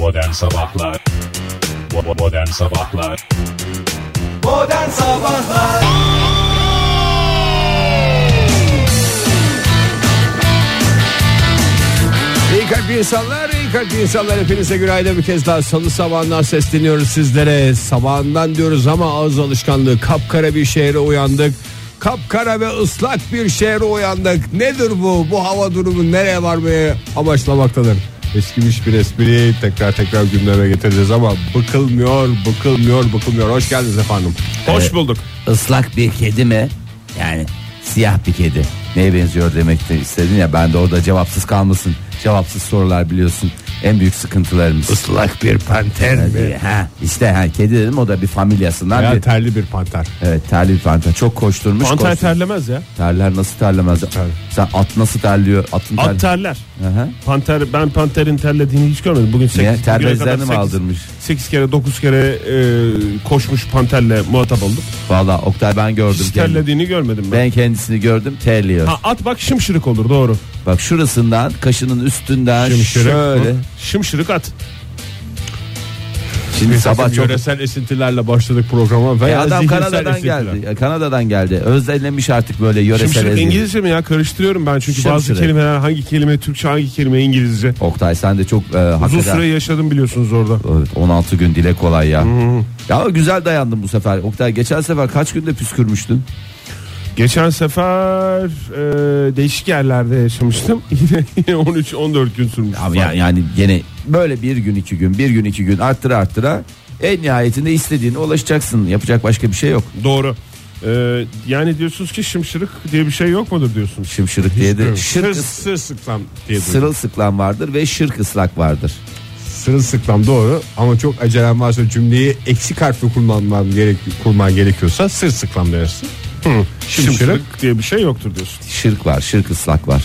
Modern Sabahlar Modern Sabahlar Modern Sabahlar İyi kalp insanlar, iyi kalp insanlar hepinize günaydın bir kez daha salı sabahından sesleniyoruz sizlere. Sabahından diyoruz ama ağız alışkanlığı kapkara bir şehre uyandık. Kapkara ve ıslak bir şehre uyandık. Nedir bu? Bu hava durumu nereye varmaya amaçlamaktadır? Eskimiş bir espriyi tekrar tekrar gündeme getireceğiz ama bıkılmıyor, bıkılmıyor, bıkılmıyor. Hoş geldiniz efendim. Hoş bulduk. Islak bir kedi mi? Yani siyah bir kedi. Neye benziyor demek de istedin ya ben de orada cevapsız kalmasın. Cevapsız sorular biliyorsun. En büyük sıkıntılarımız. Islak bir panter mi? Ha, işte ha, kedi dedim o da bir familyasından Veya bir. terli bir panter. Evet terli bir panter. Çok koşturmuş. Panter koşturmuş. terlemez ya. Terler nasıl terlemez? Sen at nasıl terliyor? Atın ter... At terler. Aha. Panter ben panterin terlediğini hiç görmedim. Bugün 8 Niye? Ter bezlerini mi aldırmış? 8 kere 9 kere e, koşmuş panterle muhatap oldum. Valla Oktay ben gördüm. Hiç terlediğini görmedim ben. Ben kendisini gördüm terliyor. Ha, at bak şımşırık olur doğru. Bak şurasından kaşının üstünden Şımşırık şöyle. mı? Şımşırık at. Şimdi sabah çok yöresel esintilerle başladık programa. E Veya adam zihinsel Kanada'dan esintiler. geldi. E, Kanada'dan geldi. Özlemlemiş artık böyle yöresel Şımşırık ezgi. İngilizce mi ya? Karıştırıyorum ben çünkü bazı Şımşırık. kelimeler hangi kelime Türkçe hangi kelime İngilizce. Oktay sen de çok e, Uzun hakikaten süre yaşadım biliyorsunuz orada. Evet, 16 gün dile kolay ya. Ya ama güzel dayandın bu sefer. Oktay geçen sefer kaç günde püskürmüştün? Geçen sefer e, değişik yerlerde yaşamıştım. Yine, yine 13-14 gün sürmüş. Abi ya- yani gene böyle bir gün iki gün bir gün iki gün arttıra arttıra en nihayetinde istediğine ulaşacaksın. Yapacak başka bir şey yok. Doğru. Ee, yani diyorsunuz ki şımşırık diye bir şey yok mudur diyorsunuz? Şımşırık diye de şırk diye duydum. sırılsıklam vardır ve şırk ıslak vardır. Sırılsıklam doğru ama çok acelem varsa cümleyi eksik harfli kullanman gerek kurman gerekiyorsa sırsıklam dersin. Şımşırık, Şımşırık. diye bir şey yoktur diyorsun. Şırk var, şırk ıslak var.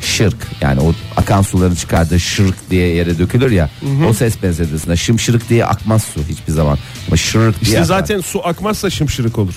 Şırk yani o akan suların çıkardığı şırk diye yere dökülür ya. O ses benzetisinde şımşırık diye akmaz su hiçbir zaman. Ama şırk diye İşte akar. zaten su akmazsa şımşırık olur.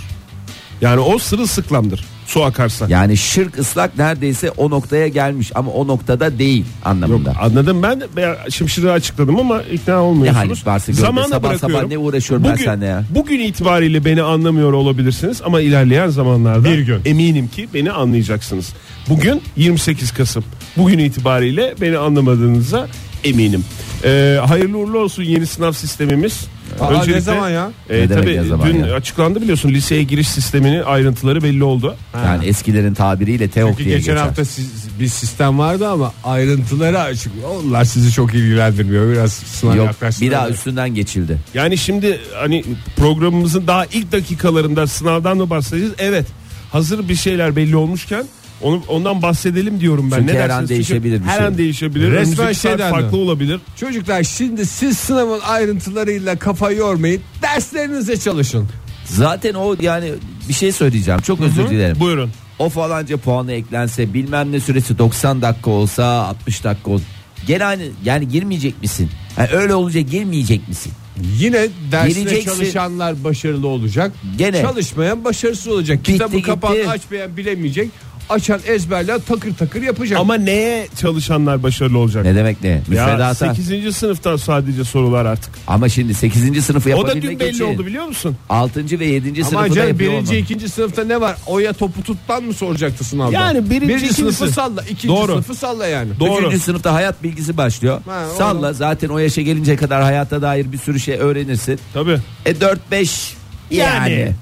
Yani o sırılsıklamdır. Su akarsa. yani şırk ıslak neredeyse o noktaya gelmiş ama o noktada değil Yok anlamında. anladım ben ben şımşırığı açıkladım ama ikna Ne olmuyorsunuz. haliniz varsa görün. Zamanla Sabah bırakıyorum. sabah ne uğraşıyorum ben bugün, seninle ya. Bugün itibariyle beni anlamıyor olabilirsiniz ama ilerleyen zamanlarda Bir gün. eminim ki beni anlayacaksınız. Bugün 28 Kasım. Bugün itibariyle beni anlamadığınıza eminim. Ee, hayırlı uğurlu olsun yeni sınav sistemimiz. Aa, ne zaman ya? E, Ne tabii ne zaman dün ya? açıklandı biliyorsun liseye giriş sisteminin ayrıntıları belli oldu. Yani eskilerin tabiriyle teok Çünkü diye geçen geçer. hafta siz- bir sistem vardı ama ayrıntıları açık. Onlar sizi çok ilgilendirmiyor. Biraz sınav Yok bir daha da- üstünden geçildi. Yani şimdi hani programımızın daha ilk dakikalarında sınavdan mı bahsedeceğiz? Evet. Hazır bir şeyler belli olmuşken onu ondan bahsedelim diyorum ben. Çünkü ne her an değişebilir bir her şey. an değişebilir. Resmen şeyden de. farklı olabilir. Çocuklar şimdi siz sınavın ayrıntılarıyla kafa yormayın. Derslerinize çalışın. Zaten o yani bir şey söyleyeceğim. Çok özür dilerim. Buyurun. O falanca puanı eklense bilmem ne süresi 90 dakika olsa 60 dakika olsa. Gene aynı yani girmeyecek misin? Yani öyle olacak girmeyecek misin? Yine dersine Gireceksin. çalışanlar başarılı olacak. Gene. Çalışmayan başarısız olacak. Bitti, Kitabı gitti. kapağını açmayan bilemeyecek. Açan ezberler takır takır yapacak. Ama neye çalışanlar başarılı olacak? Ne demek ne? Ya Müfredata. 8. sınıftan sadece sorular artık. Ama şimdi 8. sınıfı O da yapabilmek dün belli için oldu biliyor musun? 6. ve 7. Ama sınıfı da canım yapıyor birinci olman. ikinci sınıfta ne var? Oya topu tuttan mı soracaktı sınavda? Yani birinci, ikinci sınıfı sınıf- salla, ikinci Doğru. sınıfı salla yani. Doğru. Üçüncü sınıfta hayat bilgisi başlıyor. Ha, o Salla zaten o yaşa gelince kadar hayata dair bir sürü şey öğrenirsin. Tabii. E 4-5 yani. Yani.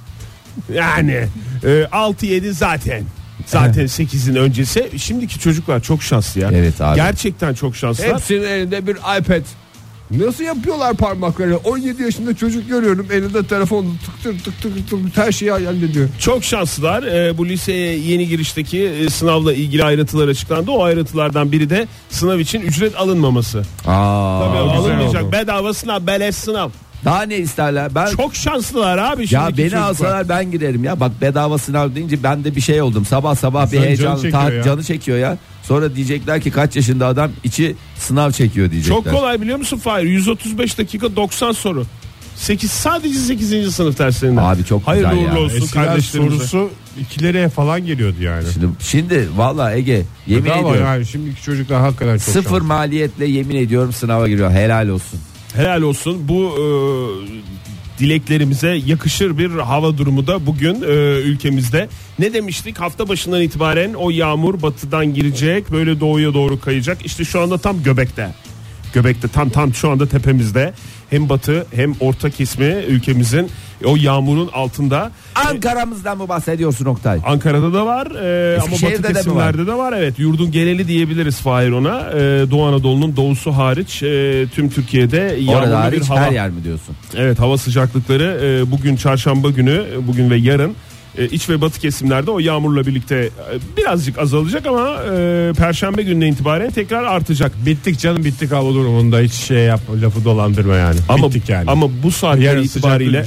Yani e, 6-7 zaten. Zaten 8'in öncesi. Şimdiki çocuklar çok şanslı ya. Evet abi. Gerçekten çok şanslılar. Hepsinin elinde bir iPad. Nasıl yapıyorlar parmakları? 17 yaşında çocuk görüyorum elinde telefon tık tık tık tık tık her şeyi hallediyor. Çok şanslılar. Ee, bu liseye yeni girişteki e, sınavla ilgili ayrıntılar açıklandı. O ayrıntılardan biri de sınav için ücret alınmaması. Aa, Tabii alınmayacak. oldu. Bedava sınav, beleş sınav. Daha ne isterler? Ben Çok şanslılar abi ya beni çocuklar. alsalar ben girerim ya. Bak bedava sınav deyince ben de bir şey oldum. Sabah sabah bir heyecan canı çekiyor ta- ya. canı çekiyor ya. Sonra diyecekler ki kaç yaşında adam içi sınav çekiyor diyecekler. Çok kolay biliyor musun Fahir? 135 dakika 90 soru. 8 sadece 8. sınıf derslerinde. Abi çok Hayırlı güzel ya. uğurlu olsun Eskiden sorusu 2 liraya falan geliyordu yani. Şimdi, şimdi valla Ege yemin Bedava ediyorum yani şimdiki çocuklar hakikaten çok sıfır şanslı. maliyetle yemin ediyorum sınava giriyor. Helal olsun. Helal olsun. Bu e, dileklerimize yakışır bir hava durumu da bugün e, ülkemizde. Ne demiştik? Hafta başından itibaren o yağmur batıdan girecek, böyle doğuya doğru kayacak. İşte şu anda tam göbekte. Göbekte tam tam şu anda tepemizde. Hem batı hem orta kesimi ülkemizin o yağmurun altında. Ankara'mızdan mı bahsediyorsun Oktay? Ankara'da da var e, ama de batı kesimlerde de var. Evet yurdun geneli diyebiliriz Fahir ona. E, Doğu Anadolu'nun doğusu hariç e, tüm Türkiye'de yağmurlu bir hava. her yer mi diyorsun? Evet hava sıcaklıkları e, bugün çarşamba günü bugün ve yarın iç ve batı kesimlerde o yağmurla birlikte e, birazcık azalacak ama e, perşembe gününe itibaren tekrar artacak. Bittik canım bittik hava durumunda hiç şey yap lafı dolandırma yani. Ama bittik yani. ama bu saatler Yarın itibariyle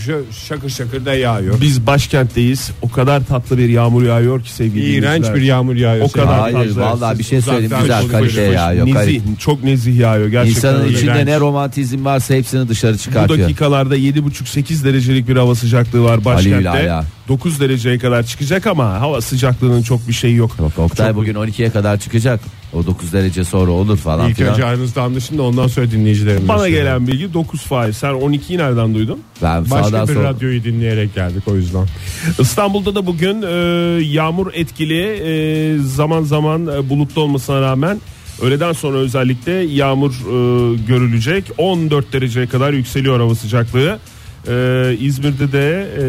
şakır şakır da yağıyor. biz başkentteyiz. O kadar tatlı bir yağmur yağıyor ki sevgili İğrenç dinleyiciler. bir yağmur yağıyor. O kadar Hayır fazla. vallahi bir şey söyleyeyim güzel kalite yağıyor. nezih, Kalite. çok nezih yağıyor gerçekten. İnsanın öyle. içinde iğrenç. ne romantizm varsa hepsini dışarı Bu çıkartıyor. dakikalarda 7,5-8 derecelik bir hava sıcaklığı var başkentte. ala. 9 dereceye kadar çıkacak ama hava sıcaklığının çok bir şeyi yok. Yok, Oktay Çok- bugün 12'ye kadar çıkacak. O 9 derece sonra olur falan İlk filan. önce aranızda anlaşın da ondan sonra dinleyicilerimize. Bana söyleyin. gelen bilgi 9 faiz. Sen 12'yi nereden duydun? Ben Başka sağdan bir sonra radyoyu dinleyerek geldik o yüzden. İstanbul'da da bugün e, yağmur etkili e, zaman zaman e, bulutlu olmasına rağmen öğleden sonra özellikle yağmur e, görülecek. 14 dereceye kadar yükseliyor hava sıcaklığı. E, İzmir'de de e,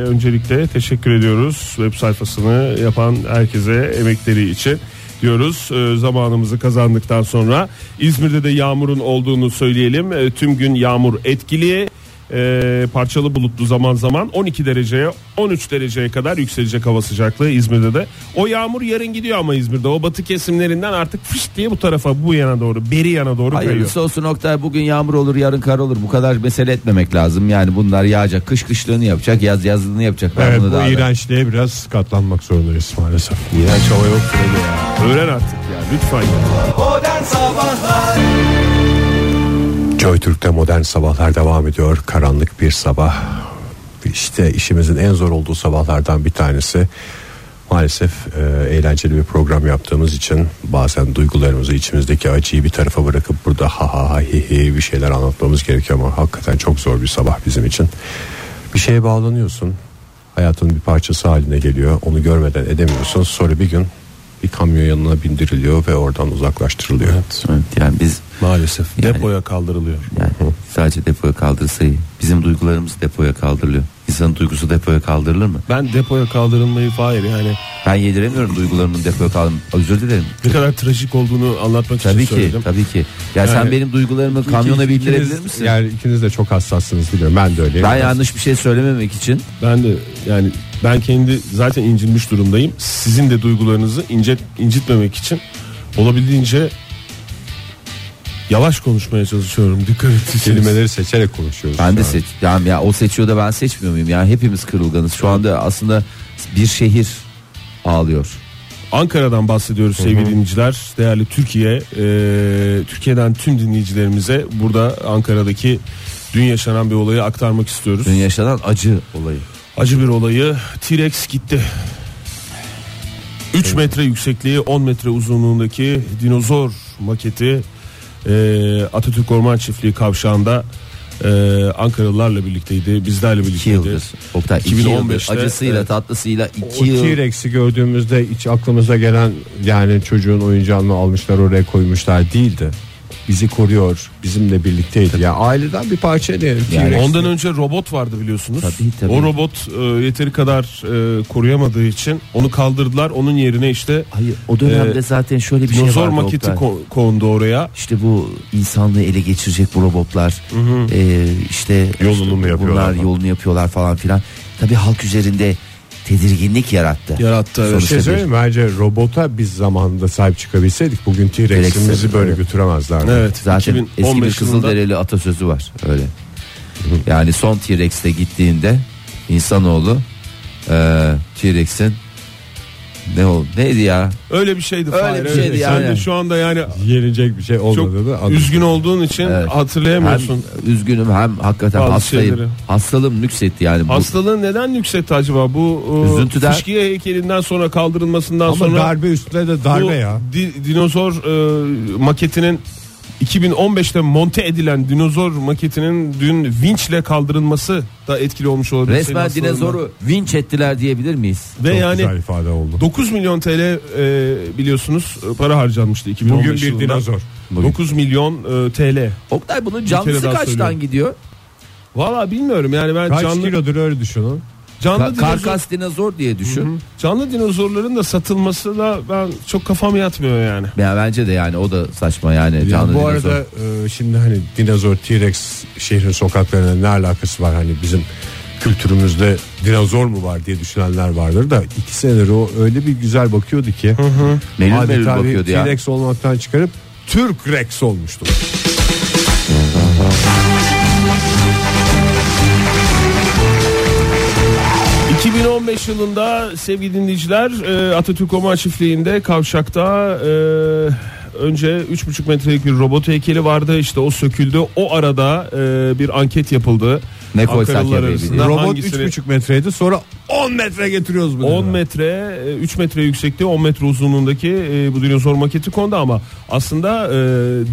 öncelikle teşekkür ediyoruz web sayfasını yapan herkese emekleri için diyoruz. E, zamanımızı kazandıktan sonra İzmir'de de yağmurun olduğunu söyleyelim. E, tüm gün yağmur etkili e, parçalı bulutlu zaman zaman 12 dereceye 13 dereceye kadar yükselecek hava sıcaklığı İzmir'de de. O yağmur yarın gidiyor ama İzmir'de o batı kesimlerinden artık fış diye bu tarafa bu yana doğru beri yana doğru kayıyor. Hayırlısı olsun Oktay bugün yağmur olur yarın kar olur bu kadar mesele etmemek lazım yani bunlar yağacak kış kışlığını yapacak yaz yazlığını yapacak ben Evet, bu daha da- iğrençliğe biraz katlanmak zorundayız maalesef. İğrenç hava yok öyle ya. Öğren artık ya lütfen ya. Modern Sabahlar Joy Türk'te modern sabahlar devam ediyor. Karanlık bir sabah. İşte işimizin en zor olduğu sabahlardan bir tanesi. Maalesef e, eğlenceli bir program yaptığımız için bazen duygularımızı içimizdeki acıyı bir tarafa bırakıp burada ha ha ha hi hi bir şeyler anlatmamız gerekiyor ama hakikaten çok zor bir sabah bizim için. Bir şeye bağlanıyorsun. Hayatın bir parçası haline geliyor. Onu görmeden edemiyorsun. Sonra bir gün bir kamyon yanına bindiriliyor ve oradan uzaklaştırılıyor. Evet, yani biz Maalesef Yani- depoya kaldırılıyor. yani sadece depoya kaldırsa iyi. Bizim duygularımız depoya kaldırılıyor. İnsanın duygusu depoya kaldırılır mı? Ben depoya kaldırılmayı hayır yani Ben yediremiyorum duygularımın depoya kaldırılır. Özür dilerim. ne kadar trajik olduğunu anlatmak Tabii için ki, söyledim. tabii ki. Ya sen Yani- benim duygularımı kamyona İkiniz- bindirebilir misin? Yani ikiniz de çok hassassınız biliyorum. Ben de öyleyim. ben yanlış bir şey söylememek için Ben de yani ben kendi zaten incinmiş durumdayım. Sizin de duygularınızı incet, incitmemek için olabildiğince yavaş konuşmaya çalışıyorum. Dikkat et. kelimeleri seçerek konuşuyoruz. ben de seç. Yani ya o seçiyor da ben seçmiyor muyum? Yani hepimiz kırılganız. Şu anda aslında bir şehir ağlıyor. Ankara'dan bahsediyoruz sevgili dinleyiciler. Değerli Türkiye, e, Türkiye'den tüm dinleyicilerimize burada Ankara'daki dün yaşanan bir olayı aktarmak istiyoruz. Dün yaşanan acı olayı. Acı bir olayı T-Rex gitti. 3 metre yüksekliği 10 metre uzunluğundaki dinozor maketi e, Atatürk Orman Çiftliği kavşağında e, Ankaralılarla birlikteydi. Bizlerle 2 birlikteydi. yıldır. Oktay 2 yıldır 2015'te, acısıyla evet. tatlısıyla O 2 yıl. T-Rex'i gördüğümüzde hiç aklımıza gelen yani çocuğun oyuncağını almışlar oraya koymuşlar değildi. Bizi koruyor, bizimle birlikteydi. Ya aileden bir parça diyelim. Yani T-Rex. Ondan önce robot vardı biliyorsunuz. Tabii, tabii. O robot e, yeteri kadar e, koruyamadığı için onu kaldırdılar. Onun yerine işte Hayır o dönemde Ee, zaten şöyle bir şey dinozor vardı maketi Oktay. ko- kondu oraya. İşte bu insanlığı ele geçirecek bu robotlar. Ee, işte Yolunu mu yapıyorlar Bunlar falan? yolunu yapıyorlar falan filan. Tabii halk üzerinde tedirginlik yarattı. Yarattı, evet. Bir şey bir- söyleyeyim? Bence robota biz zamanında sahip çıkabilseydik bugün T-Rex'imizi T-Rex'i, böyle evet. götüremezlerdi. Evet. Zaten eski bir 2015 yılında Kızılderili atasözü var öyle. Yani son T-Rex'te gittiğinde insanoğlu e, T-Rex'in Ne o? Neydi ya? Öyle bir şeydi. Öyle Fahir, bir evet. şeydi Sen de yani. şu anda yani Yenilecek bir şey çok olmadığını anladım. üzgün olduğun için Evet. hatırlayamıyorsun. Hem üzgünüm hem hakikaten Bazı hastayım. şeyleri. Hastalığım nüksetti yani. Bu, Hastalığın neden yükseltti acaba? Bu e, Üzüntüden. fışkiye heykelinden sonra kaldırılmasından Ama sonra darbe üstüne de darbe bu ya. di- dinozor e, maketinin 2015'te monte edilen dinozor maketinin dün vinçle kaldırılması da etkili olmuş olabilir. resmen dinozoru vinç ettiler diyebilir miyiz? ve Çok yani güzel ifade oldu. 9 milyon TL e, biliyorsunuz e, para harcanmıştı 2015 Bugün bir yılında. dinozor. Bugün. 9 milyon e, TL. Oktay bunun canlısı kaçtan söylüyorum. gidiyor? Valla bilmiyorum yani ben Kaç canlı kilodur öyle düşünün. Canlı Ka- dinozor- karkas dinozor diye düşün. canlı dinozorların da satılması da ben çok kafam yatmıyor yani. Ya bence de yani o da saçma yani Ya canlı bu dinozor. arada e, şimdi hani dinozor T-Rex şehrin sokaklarına ne alakası var hani bizim kültürümüzde dinozor mu var diye düşünenler vardır da iki senedir o öyle bir güzel bakıyordu ki Melül melül adeta bir bakıyordu ya. T-Rex olmaktan çıkarıp Türk Rex olmuştu. 2015 yılında sevgili dinleyiciler e, Atatürk Orman Çiftliği'nde kavşakta e, önce 3,5 metrelik bir robot heykeli vardı işte o söküldü o arada e, bir anket yapıldı. Ne koysak arasında. Robot hangisini- 3,5 metreydi sonra 10 metre getiriyoruz bu 10 dinozor. metre, e, 3 metre yüksekliği, 10 metre uzunluğundaki e, bu dinozor maketi kondu ama aslında e,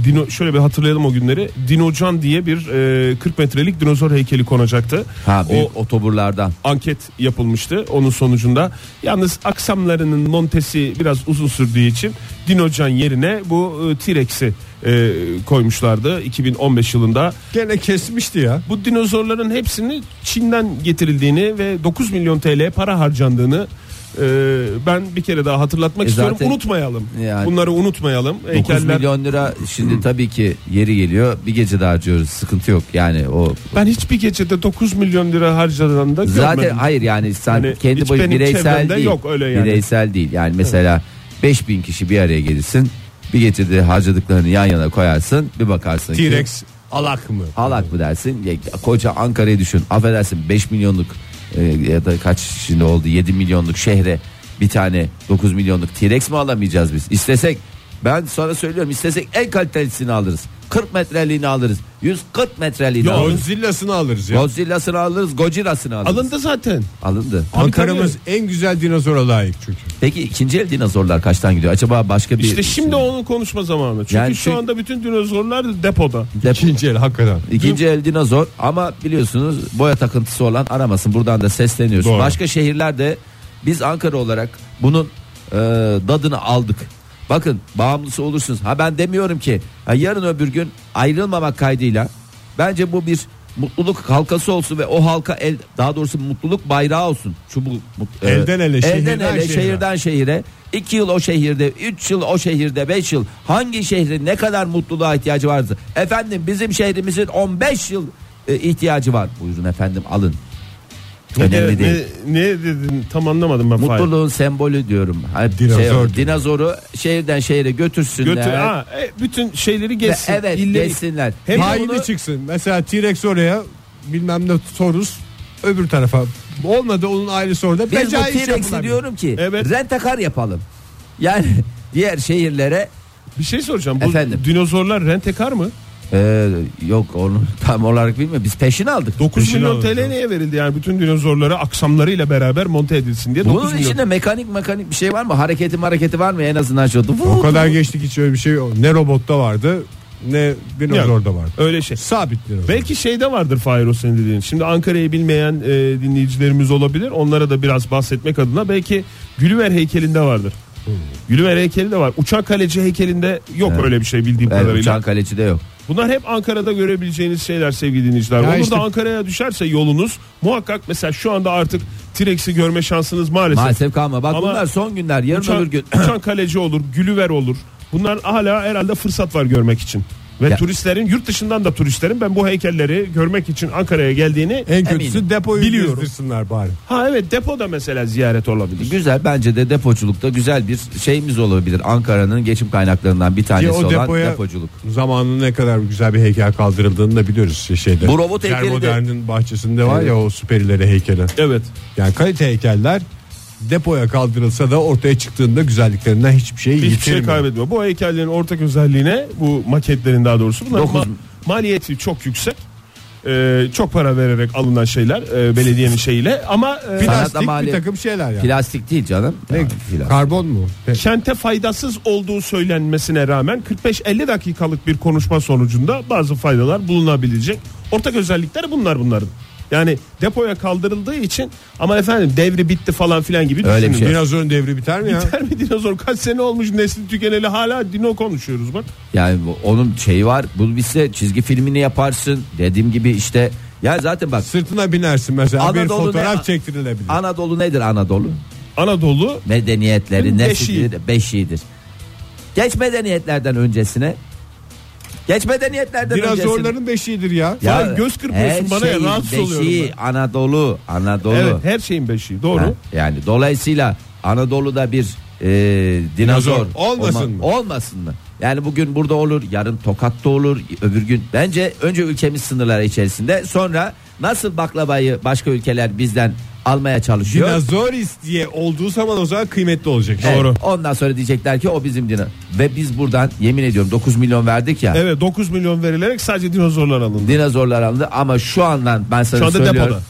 dino, şöyle bir hatırlayalım o günleri. Dinocan diye bir e, 40 metrelik dinozor heykeli konacaktı. Ha büyük O otoburlardan. anket yapılmıştı onun sonucunda. Yalnız aksamlarının montesi biraz uzun sürdüğü için Dinocan yerine bu e, T-Rex'i e, koymuşlardı 2015 yılında. Gene kesmişti ya. Bu dinozorların hepsini Çin'den getirildiğini ve 9 milyon TL para harcandığını e, ben bir kere daha hatırlatmak E istiyorum. zaten- Unutmayalım. Yani- Bunları unutmayalım. 9 Heykeller milyon lira şimdi tabii ki yeri geliyor bir gece daha harcıyoruz sıkıntı yok yani o ben hiçbir gecede 9 milyon lira harcadığını da zaten görmedim. hayır yani sen Hani kendi benim bireysel değil yok öyle yani. bireysel değil yani mesela 5000 kişi bir araya gelirsin bir gecede harcadıklarını yan yana koyarsın bir bakarsın ki T-Rex alak mı? Alak mı dersin? Ya, koca Ankara'yı düşün. Affedersin 5 milyonluk e, ya da kaç şimdi oldu 7 milyonluk şehre bir tane 9 milyonluk T-Rex mi alamayacağız biz? İstesek ben sana söylüyorum istesek en kalitelisini alırız. 40 metreliğini alırız. 140 metreliğini Ya, alırız. Godzilla'sını alırız ya. Godzilla'sını alırız, Godzilla'sını alırız. Alındı zaten. Alındı. Ankara'mız en güzel dinozora layık çünkü. Peki ikinci el dinozorlar kaçtan gidiyor? Acaba başka bir İşte şimdi onun konuşma zamanı. Çünkü Yani şu çünkü- anda bütün dinozorlar depoda. Dep- İkinci el hakikaten. İkinci el dinozor ama biliyorsunuz boya takıntısı olan aramasın. Buradan da sesleniyoruz. Doğru. Başka şehirlerde biz Ankara olarak bunun e, dadını aldık. Bakın bağımlısı olursunuz. Ha ben demiyorum ki ha, yarın öbür gün ayrılmamak kaydıyla bence bu bir mutluluk halkası olsun ve o halka el daha doğrusu mutluluk bayrağı olsun. Şu bu mut- e, Elden ele, elden şehirden ele, şehire. şehirden şehire. 2 yıl o şehirde, 3 yıl o şehirde, 5 yıl hangi şehrin ne kadar mutluluğa ihtiyacı vardı? Efendim bizim şehrimizin 15 yıl e, ihtiyacı var. Buyurun efendim alın. Önemli ne, değil. Ne, ne dedin tam anlamadım ben. Fahir. Mutluluğun sembolü diyorum. Dinozor şey, diyor. dinozoru şehirden şehire götürsünler. Götür, ha, e, bütün şeyleri Ve geçsin. evet İlleri- geçsinler. Hem Haini onu- çıksın. Mesela T-Rex oraya bilmem ne Taurus öbür tarafa. Olmadı onun ailesi orada. Biz bu iş T-Rex'i diyorum ki Evet. rentakar yapalım. Yani diğer şehirlere Bir şey soracağım. Bu Efendim? dinozorlar rentekar mı? E, yok onu tam olarak bilmiyorum. Biz peşin aldık. 9 Peşin milyon. TL neye verildi yani bütün dinozorlara aksamlarıyla beraber monte edilsin diye 9 Bunun milyon. içinde mekanik mekanik bir şey var mı? Hareketi hareketi var mı? En azından şu. O kadar geçtik hiç öyle bir şey yok. Ne robotta vardı ne dinozorda vardı. Öyle şey. Sabit dinozor. Belki şeyde vardır Fahir o senin dediğin. Şimdi Ankara'yı bilmeyen e, dinleyicilerimiz olabilir. Onlara da biraz bahsetmek adına belki Gülüver heykelinde vardır. Gülüver heykeli de var. Uçak kaleci heykelinde yok Evet. öyle bir şey bildiğim Evet, kadarıyla. uçan kaleci de yok. Bunlar hep Ankara'da görebileceğiniz şeyler sevgili dinleyiciler. Ya Olur işte- da Ankara'ya düşerse yolunuz muhakkak mesela şu anda artık T-Rex'i görme şansınız maalesef. Maalesef kalma. Bak Ama bunlar son günler. Yarın Uçan, öbür gün. uçan kaleci olur, Gülüver olur. Bunlar hala herhalde fırsat var görmek için. Ve Ya- turistlerin yurt dışından da turistlerin ben bu heykelleri görmek için Ankara'ya geldiğini en kötüsü Eminim. depoyu Biliyorum. gezdirsinler bari. ha evet depoda mesela ziyaret olabilir. Güzel bence de depoculukta güzel bir şeyimiz olabilir. Ankara'nın geçim kaynaklarından bir Ki tanesi o olan depoculuk. zamanında ne kadar güzel bir heykel kaldırıldığını da biliyoruz şey- şeyde. Bu robot heykeli de- bahçesinde var Evet. ya o süperileri heykeli. Evet. Yani kalite heykeller depoya kaldırılsa da ortaya çıktığında güzelliklerinden hiçbir şey Hiçbir şey yitirmiyor. kaybetmiyor. Bu heykellerin ortak özelliğine bu maketlerin daha doğrusu bunların Dokuz- ma- maliyeti çok yüksek. Ee, çok para vererek alınan şeyler e, belediyenin şeyiyle ama e, Plastik bir takım şeyler yani. Plastik değil canım. Ne, plastik. karbon mu? Ne? kente faydasız olduğu söylenmesine rağmen 45-50 dakikalık bir konuşma sonucunda bazı faydalar bulunabilecek. Ortak özellikleri bunlar bunların. Yani depoya kaldırıldığı için ama efendim devri bitti falan filan gibi Öyle bir düşünün. şey. Dinozorun devri biter mi ya? Biter mi dinozor? Kaç sene olmuş nesli tükeneli hala dino konuşuyoruz bak. Yani onun şeyi var. Bu bitse çizgi filmini yaparsın. Dediğim gibi işte ya zaten bak Sırtına binersin mesela bir Anadolu fotoğraf ne- çektirilebilir. Anadolu nedir Anadolu? Anadolu Medeniyetlerin Beşiği. nesidir? Beşiğidir. Geç medeniyetlerden öncesine. Geç medeniyetlerden öncesine. Dinozorların beşiğidir ya. Falan göz kırpıyorsun bana ya, rahatsız oluyorum beşiği Anadolu. Anadolu. evet her şeyin beşiği doğru. Ha, yani dolayısıyla Anadolu'da bir e, dinozor Dinozor olmasın olma- mı? Olmasın mı? Yani bugün burada olur, yarın Tokat'ta olur, öbür gün. Bence önce ülkemiz sınırları içerisinde, sonra nasıl baklavayı başka ülkeler bizden almaya çalışıyor. Dinozoris diye olduğu zaman o zaman kıymetli olacak. Evet, Doğru. Ondan sonra diyecekler ki o bizim dino. Ve biz buradan yemin ediyorum 9 milyon verdik ya. Evet 9 milyon verilerek sadece dinozorlar alındı. Dinozorlar alındı ama şu andan ben sana Şu anda söylüyorum. depoda.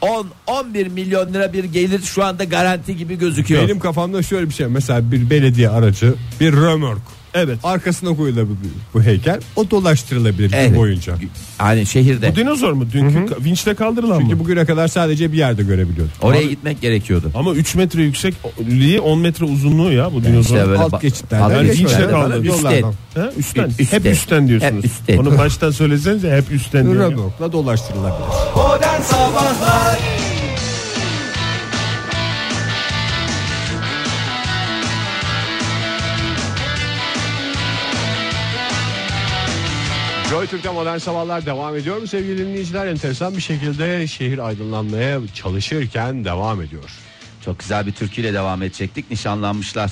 10 11 milyon lira bir gelir şu anda garanti gibi gözüküyor. Benim kafamda şöyle bir şey mesela bir belediye aracı bir römork Evet. arkasına koyulabilir bu heykel o dolaştırılabilir gün Evet. boyunca. Hani şehirde Bu dinozor mu? Dünkü ka- vinçle kaldırılan Çünkü mı? bugüne kadar sadece bir yerde görebiliyorduk. oraya gitmek gerekiyordu. Ama 3 metre yüksekliği 10 metre uzunluğu ya bu dinozor. İşte böyle alt geçitlerden Yani vinçle geçitlerden kaldı. falan Yollardan. üstten. Ha? Üstten. Üstten. Hep üstten diyorsunuz. Hep üstten. Onu baştan söylesenize hep üstten diyor. dolaştırılabilir. Modern Sabahlar Joy Türk'te modern sabahlar devam ediyor mu sevgili dinleyiciler? Enteresan bir şekilde şehir aydınlanmaya çalışırken devam ediyor. Çok güzel bir türküyle devam edecektik. Nişanlanmışlar.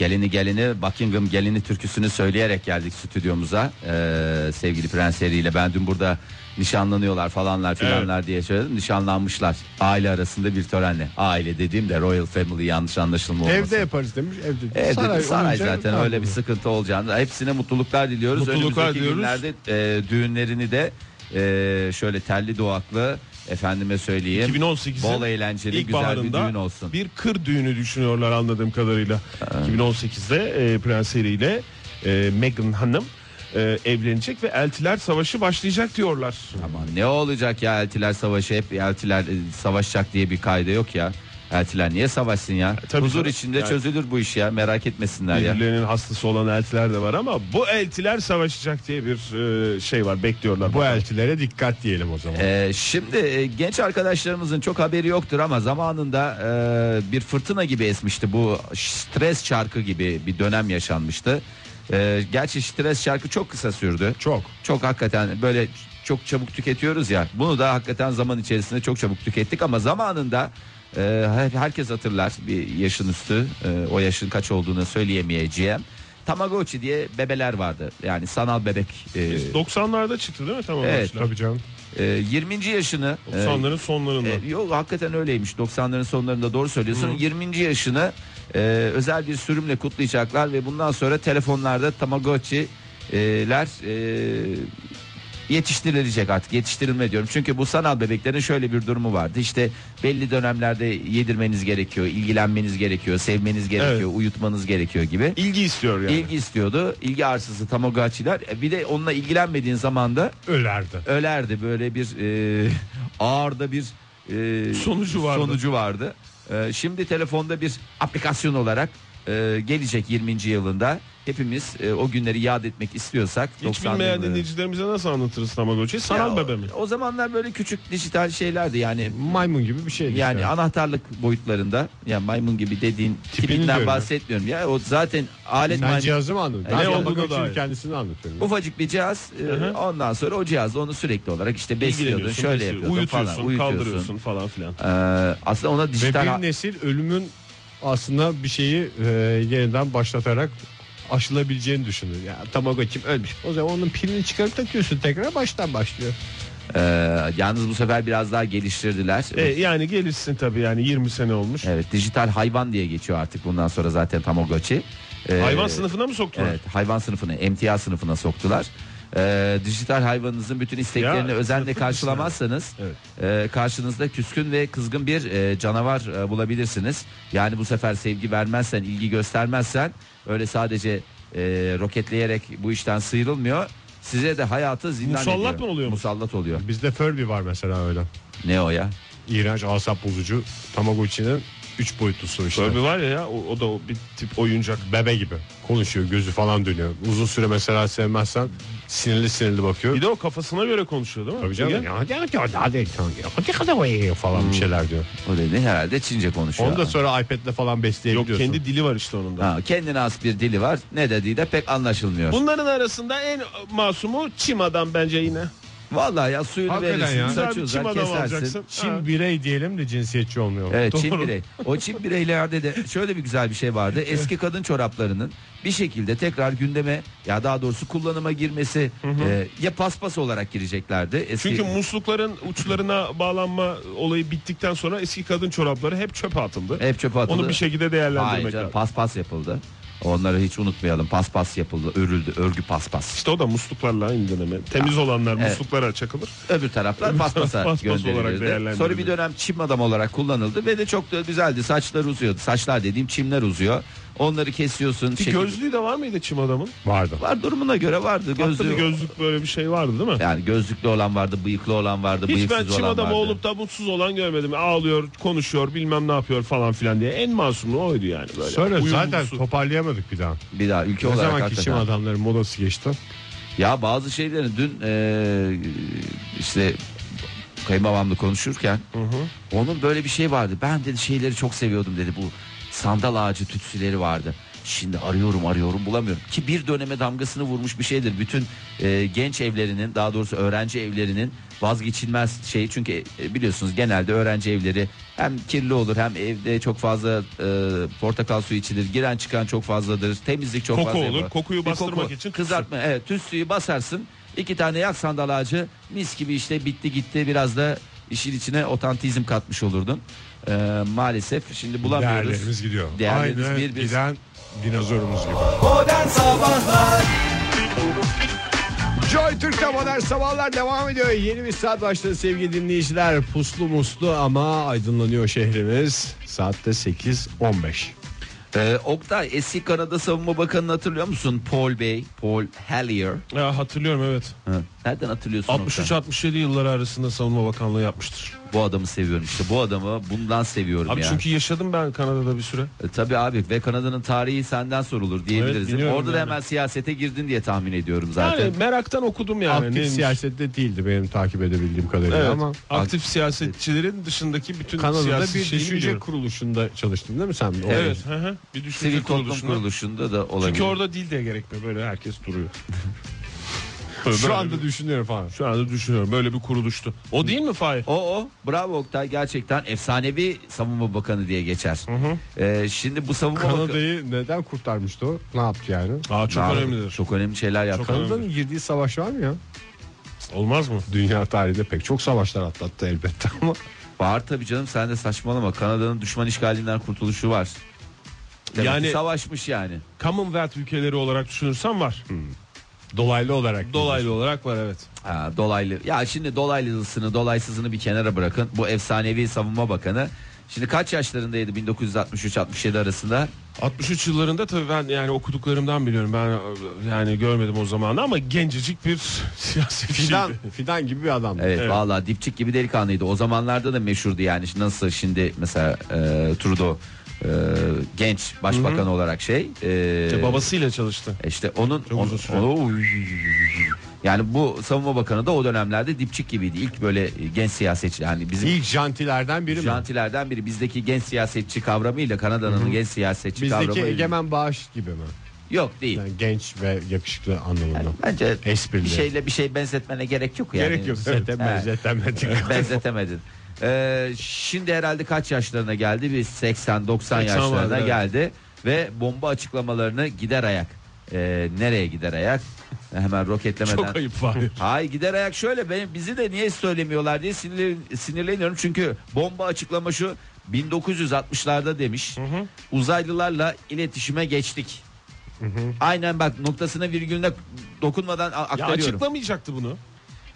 Gelini gelini Buckingham gelini türküsünü söyleyerek geldik stüdyomuza. Ee, sevgili Prens Harry ile ben dün burada nişanlanıyorlar falanlar filanlar diye söyledim. Nişanlanmışlar. Aile arasında bir törenle. Aile dediğimde Royal Family yanlış anlaşılma olmasın. Evde yaparız demiş. Evde. Evet saray, saray zaten öyle bir sıkıntı olacağını. Hepsine mutluluklar diliyoruz. Mutluluklar Önümüzdeki diliyoruz. günlerde e, düğünlerini de e, şöyle telli doğaklı efendime söyleyeyim. 2018'in bol eğlenceli ilk güzel bir düğün olsun. bir kır düğünü düşünüyorlar anladığım kadarıyla. 2018'de e, Prens Harry ile e, Meghan Hanım e, evlenecek ve Eltiler Savaşı başlayacak diyorlar. Aman ne olacak ya eltiler savaşı hep eltiler e, savaşacak diye bir kayda yok ya. Eltiler niye savaşsın ya? tabii Huzur canım. içinde Yani- çözülür bu iş ya merak etmesinler ya. Birbirlerinin hastası olan eltiler de var ama bu eltiler savaşacak diye bir e, şey var bekliyorlar. Bu bakalım. elçilere dikkat diyelim o zaman. Ee, şimdi e, genç arkadaşlarımızın çok haberi yoktur ama zamanında e, bir fırtına gibi esmişti bu stres çarkı gibi bir dönem yaşanmıştı. E, gerçi stres çarkı çok kısa sürdü. Çok. Çok hakikaten böyle çok çabuk tüketiyoruz ya. Bunu da hakikaten zaman içerisinde çok çabuk tükettik ama zamanında e, her- herkes hatırlar bir yaşın üstü e, o yaşın kaç olduğunu söyleyemeyeceğim. Tamagotchi diye bebeler vardı. Yani sanal bebek. e, 90'larda çıktı değil mi tamam Evet, Tabii canım. e, 20. yaşını e, 90'ların sonlarında. e, yok hakikaten öyleymiş 90'ların sonlarında doğru söylüyorsun 20. yaşını e, özel bir sürümle kutlayacaklar ve bundan sonra telefonlarda Tamagotchi'ler e, yetiştirilecek artık yetiştirilme diyorum çünkü bu sanal bebeklerin şöyle bir durumu vardı işte belli dönemlerde yedirmeniz gerekiyor ilgilenmeniz gerekiyor sevmeniz gerekiyor Evet. uyutmanız gerekiyor gibi İlgi istiyor yani. ilgi istiyordu ilgi arsızı Tamagotchi'ler E, bir de onunla ilgilenmediğin zaman da Ölerdi. ölerdi böyle bir e, ağırda bir e, Sonucu vardı. sonucu vardı. E, şimdi telefonda bir aplikasyon olarak e, gelecek 20. yılında hepimiz e, o günleri yad etmek istiyorsak Hiç 90'lı bilmeyen dinleyicilerimize nasıl anlatırız Tamagotchi? O- bebe mi? O zamanlar böyle küçük dijital şeylerdi yani Maymun gibi bir şey. yani anahtarlık boyutlarında ya maymun gibi dediğin Tipini tipinden diyorum bahsetmiyorum ya o zaten alet maymun- cihazı mı anlatıyorsun? Ne Ben olduğunu Tamagotchi'nin dair. kendisini anlatıyorum. Ufacık bir cihaz e, hı. ondan sonra o cihazla onu sürekli olarak işte besliyordun İlgileniyorsun, şöyle besliyorsun, yapıyordun uyutuyorsun, falan uyutuyorsun. kaldırıyorsun falan filan. Ee, aslında ona Ve dijital bir nesil ölümün aslında bir şeyi e, yeniden başlatarak aşılabileceğini düşünür. Ya Tamagotchi'm ölmüş. O zaman onun pilini çıkarıp takıyorsun tekrar baştan başlıyor. Ee, yalnız bu sefer biraz daha geliştirdiler. E, yani gelişsin tabii yani 20 sene olmuş. Evet dijital hayvan diye geçiyor artık bundan sonra zaten Tamagotchi. Ee, Hayvan sınıfına mı soktular? Evet hayvan sınıfına emtia sınıfına soktular. Ee, dijital hayvanınızın bütün isteklerini Ya, özenle karşılamazsanız e, karşınızda küskün ve kızgın bir e, canavar e, bulabilirsiniz. Yani bu sefer sevgi vermezsen, ilgi göstermezsen öyle sadece e, roketleyerek bu işten sıyrılmıyor. Size de hayatı zindan Musallat ediyor. mı oluyor? Musallat oluyor. Bizde Furby var mesela öyle. Ne o ya? İğrenç asap bozucu Tamagotchi'nin 3 boyutlusu işte. Furby var ya ya o, o da o bir tip oyuncak. Bebe gibi. Konuşuyor gözü falan dönüyor. Uzun süre mesela sevmezsen sinirli sinirli bakıyor. Bir de o kafasına göre konuşuyor değil mi? Tabii canım. Ya, ya, ya, hadi, hadi, hadi, hadi, falan bir şeyler diyor. O dedi herhalde Çince konuşuyor. Onu da sonra iPad'le falan Yok besleyebiliyorsun. kendi dili var işte onun da. Ha, kendine has bir dili var. Ne dediği de pek anlaşılmıyor. Bunların arasında en masumu çim adam bence yine. Vallahi ya suyunu Hakikaten verirsin, ya. Saçı uzar kesersin. alacaksın. Çin Ha. birey diyelim de cinsiyetçi olmuyor. Evet Çin Doğru. birey. O Çin bireylerde de şöyle bir güzel bir şey vardı. Eski kadın çoraplarının bir şekilde tekrar gündeme ya daha doğrusu kullanıma girmesi e, ya paspas olarak gireceklerdi. Eski, Çünkü muslukların uçlarına bağlanma olayı bittikten sonra eski kadın çorapları hep çöpe atıldı. hep çöpe atıldı. Onu bir şekilde Hayır değerlendirmek canım, lazım. paspas yapıldı. Onları hiç unutmayalım. Paspas yapıldı, örüldü, örgü paspas. İşte o da musluklarla döneme. Temiz olanlar Evet. musluklara çakılır. Öbür taraflar paspasa Paspas gönderilirdi. Sonra bir dönem çim adam olarak kullanıldı ve de çok da güzeldi. Saçlar uzuyordu. Saçlar dediğim çimler uzuyor. Onları kesiyorsun. Bir şekil- gözlüğü de var mıydı çim adamın? Vardı. Var durumuna göre vardı. Gözlüğü. bir gözlük böyle bir şey vardı değil mi? Yani gözlüklü olan vardı, bıyıklı olan vardı, Hiç bıyıksız ben çim olan adamı vardı. olup da mutsuz olan görmedim. Ağlıyor, konuşuyor, bilmem ne yapıyor falan filan diye. En masumlu oydu yani böyle. Sonra Uyumlusu. zaten toparlayamadık bir daha. Bir daha ülke Ne olarak zaman ki hakikaten. çim adamların modası geçti. Ya bazı şeylerin dün e, işte kayınbabamla konuşurken onun böyle bir şey vardı. Ben dedi şeyleri çok seviyordum dedi. Bu sandal ağacı tütsüleri vardı. Şimdi arıyorum arıyorum bulamıyorum. Ki bir döneme damgasını vurmuş bir şeydir. Bütün e, genç evlerinin daha doğrusu öğrenci evlerinin vazgeçilmez şey. Çünkü e, biliyorsunuz genelde öğrenci evleri hem kirli olur hem evde çok fazla e, portakal suyu içilir. Giren çıkan çok fazladır. Temizlik çok Koku fazla olur. yapar. Kokuyu bastırmak için Kızartma evet tütsüyü basarsın. İki tane yak sandal ağacı mis gibi işte bitti gitti biraz da işin içine otantizm katmış olurdun. Ee, maalesef şimdi bulamıyoruz. Değerlerimiz gidiyor. Değerlerimiz Aynı bir bir giden dinozorumuz gibi. Modern Sabahlar Joy Türk'te modern sabahlar devam ediyor. Yeni bir saat başladı sevgili dinleyiciler. Puslu muslu ama aydınlanıyor şehrimiz. Saatte 8.15. Ee, Oktay eski Kanada Savunma Bakanı'nı hatırlıyor musun? Paul Bey, Paul Hellier. Ya hatırlıyorum evet. Hı. Nereden hatırlıyorsun Oktay? 63-67 yılları arasında savunma bakanlığı yapmıştır. Bu adamı seviyorum işte. Bu adamı bundan seviyorum Abi ya. çünkü yaşadım ben Kanada'da bir süre. E, tabii abi ve Kanada'nın tarihi senden sorulur diyebiliriz. Evet, Orada da yani. hemen siyasete girdin diye tahmin ediyorum zaten. Yani meraktan okudum yani. Aktif neymiş. siyasette değildi benim takip edebildiğim kadarıyla Evet. ama aktif siyasetçilerin dışındaki bütün Kanada'da siyasi bir düşünce biliyorum. kuruluşunda çalıştın değil mi sen? Evet, hı hı. bir düşünce Sivil kuruluşunda. kuruluşunda da olabilir. Çünkü orada dil de gerekmiyor. Böyle herkes duruyor. Şu anda düşünüyorum falan. şu anda düşünüyorum. Böyle bir kuruluştu. O değil mi Fahir? O o bravo Oktay gerçekten efsanevi savunma bakanı diye geçer. Ee, şimdi bu savunma bakanı Kanada'yı neden kurtarmıştı o? Ne yaptı yani? Aa, çok Abi, önemlidir. Çok önemli şeyler yaptı. Kanada'nın girdiği savaş var mı ya? Olmaz mı? Dünya tarihinde pek çok savaşlar atlattı elbette ama Var tabii canım sen de saçmalama. Kanada'nın düşman işgalinden kurtuluşu var. Demek Yani- savaşmış yani. Commonwealth ülkeleri olarak düşünürsen var. Dolaylı olarak. Dolaylı olarak var evet. Ha, dolaylı. Ya şimdi dolaylısını dolaysızını bir kenara bırakın. Bu efsanevi savunma bakanı. Şimdi kaç yaşlarındaydı 1963-67 arasında? 63 yıllarında tabii ben yani okuduklarımdan biliyorum. Ben yani görmedim o zamanı ama gencecik bir siyasi Fidan, fidan gibi bir adam. Evet, Evet. vallahi dipçik gibi delikanlıydı. O zamanlarda da meşhurdu yani. Nasıl şimdi mesela e, Trudeau e, genç başbakan olarak şey. E, İşte babasıyla çalıştı. işte onun Çok onu- uzun süre. onu- yani bu savunma bakanı da o dönemlerde dipçik gibiydi. İlk böyle genç siyasetçi yani bizim İlk jantilerden biri mi? jantilerden biri bizdeki genç siyasetçi kavramıyla Kanada'nın genç siyasetçi Bizdeki kavramı egemen bağış gibi mi? yok değil. Yani genç ve yakışıklı anlamında. Yani bence Esprili. bir şeyle bir şey benzetmene gerek yok yani. Gerek yok. Evet. Benzetemedin. Ee, şimdi herhalde kaç yaşlarına geldi? Bir 80-90 80 yaşlarına vardı, evet. geldi ve bomba açıklamalarını gider ayak Ee, nereye gider ayak? Hemen roketlemeden. Çok ayıp Fahir. Hayır gider ayak şöyle benim bizi de niye söylemiyorlar diye sinirlen, sinirleniyorum. Çünkü bomba açıklama şu 1960'larda demiş. Uzaylılarla iletişime geçtik. Aynen bak noktasına virgülüne dokunmadan a- Ya aktarıyorum. açıklamayacaktı bunu.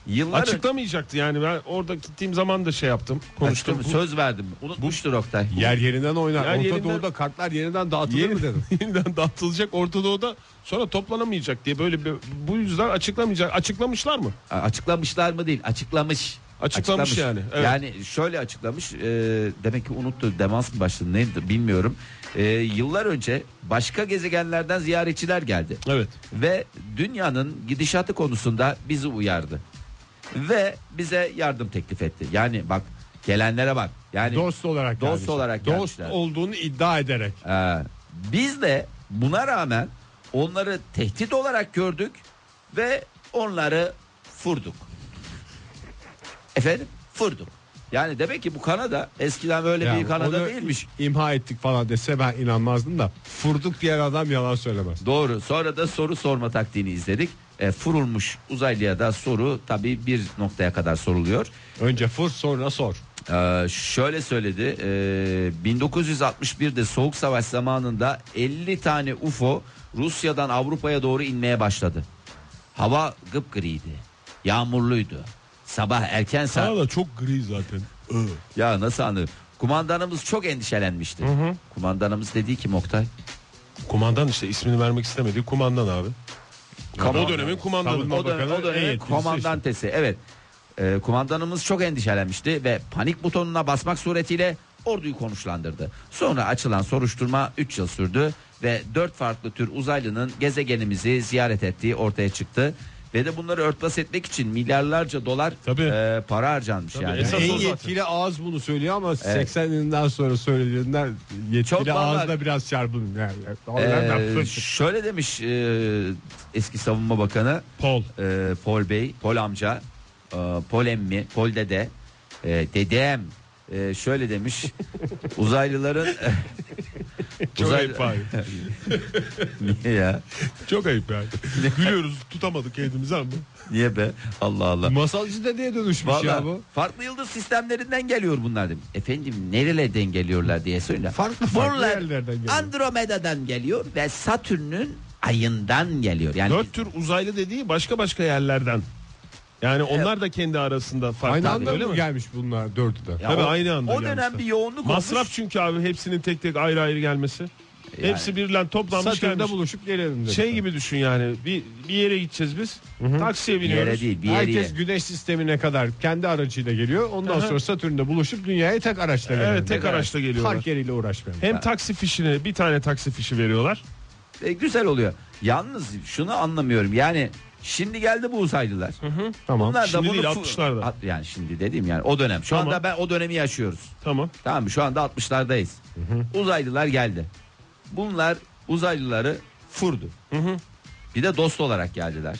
Yıllar Açıklamayacaktı yani ben orada gittiğim zaman da şey yaptım. Konuştum. Açıklama- söz verdim. Unutmuştur Oktay. Yer yerinden oynar. Yer Orta yerinden- Doğu'da kartlar yeniden dağıtılır Yeni- mı dedim. yeniden dağıtılacak Orta Doğu'da sonra toplanamayacak diye böyle bir, bu yüzden açıklamayacak. Açıklamışlar mı? Açıklamışlar mı değil açıklamış. Açıklamış yani, evet. Yani şöyle açıklamış e, demek ki unuttu demans mı başladı neydi bilmiyorum. E, yıllar önce başka gezegenlerden ziyaretçiler geldi. Evet. Ve dünyanın gidişatı konusunda bizi uyardı. Ve bize yardım teklif etti. Yani bak gelenlere bak. Yani Dost olarak Dost gelmişler. olarak Dost gelmişler. olduğunu iddia ederek. Ee, biz de buna rağmen onları tehdit olarak gördük ve onları furduk. Efendim furduk. Yani demek ki bu Kanada eskiden böyle Yani bir Kanada değilmiş. imha ettik falan dese ben inanmazdım da furduk diyen adam yalan söylemez. Doğru. Sonra da soru sorma taktiğini izledik. E, furulmuş uzaylıya da soru tabii bir noktaya kadar soruluyor. Önce fır sonra sor. Ee, şöyle söyledi. e, 1961'de Soğuk Savaş zamanında 50 tane UFO Rusya'dan Avrupa'ya doğru inmeye başladı. Hava gıpgriydi. Yağmurluydu. Sabah erken saat. Sana da çok gri zaten. Ya nasıl anladın? Kumandanımız çok endişelenmişti. Kumandanımız dediği kim Oktay? Kumandan işte ismini vermek istemediği kumandan abi. Kumandan. O dönemin kumandanı. O, Bakanı o dönemin komandantesi evet. Ee, kumandanımız çok endişelenmişti ve panik butonuna basmak suretiyle orduyu konuşlandırdı. Sonra açılan soruşturma 3 yıl sürdü ve 4 farklı tür uzaylının gezegenimizi ziyaret ettiği ortaya çıktı. Ve de bunları örtbas etmek için milyarlarca dolar Tabii. e, para harcanmış yani. esas o en zaten. yetkili ağız bunu söylüyor ama Evet. 80'inden sonra söylediğinden yetkili Çok vallahi- ağız da biraz çarpın. Yani. Ee, şöyle demiş e, eski savunma bakanı Paul. e, Paul Bey, Paul amca, e, Paul emmi, Paul dede, e, dedem e, şöyle demiş. uzaylıların Çok Uzay- ayıp abi. niye ya? Çok ayıp yani. Gülüyoruz tutamadık kendimizi ama. Niye be? Allah Allah. Masalcı dedeye dönüşmüş Vallahi ya bu. farklı yıldız sistemlerinden geliyor bunlar dedim. Efendim nerelerden geliyorlar diye söyle. Farklı farklı Bunlar yerlerden geliyor. Andromeda'dan geliyor ve Satürn'ün ayından geliyor. Yani Dört tür uzaylı dediği başka başka yerlerden. Yani onlar da kendi arasında farklı. Aynı anda öyle mı mi? gelmiş bunlar dördü de? Ya Tabii o, aynı anda O dönem gelmişler. bir yoğunluk Masraf olmuş. çünkü abi hepsinin tek tek ayrı ayrı gelmesi. Hepsi birden toplanmış gelmiş. buluşup gelelim demiş. Şey gibi düşün yani bir, bir yere gideceğiz biz. Taksiye Bir biniyoruz. yere değil bir yere. Herkes güneş sistemine kadar kendi aracıyla geliyor. Ondan Aha. sonra Satürn'de buluşup dünyaya tek araçla gelelim. Evet tek araçla geliyorlar. Park yeriyle uğraşmayalım. Hem taksi fişini bir tane taksi fişi veriyorlar. E, güzel oluyor. Yalnız şunu anlamıyorum. Yani şimdi geldi bu uzaylılar. Tamam. Bunlar da Şimdi bunu değil, fu- 60'larda. At- Yani şimdi dediğim yani o dönem. Şu Tamam. anda ben o dönemi yaşıyoruz. Tamam. Tamam mı? Şu anda 60'lardayız. Uzaylılar geldi. Bunlar uzaylıları furdu. Bir de dost olarak geldiler.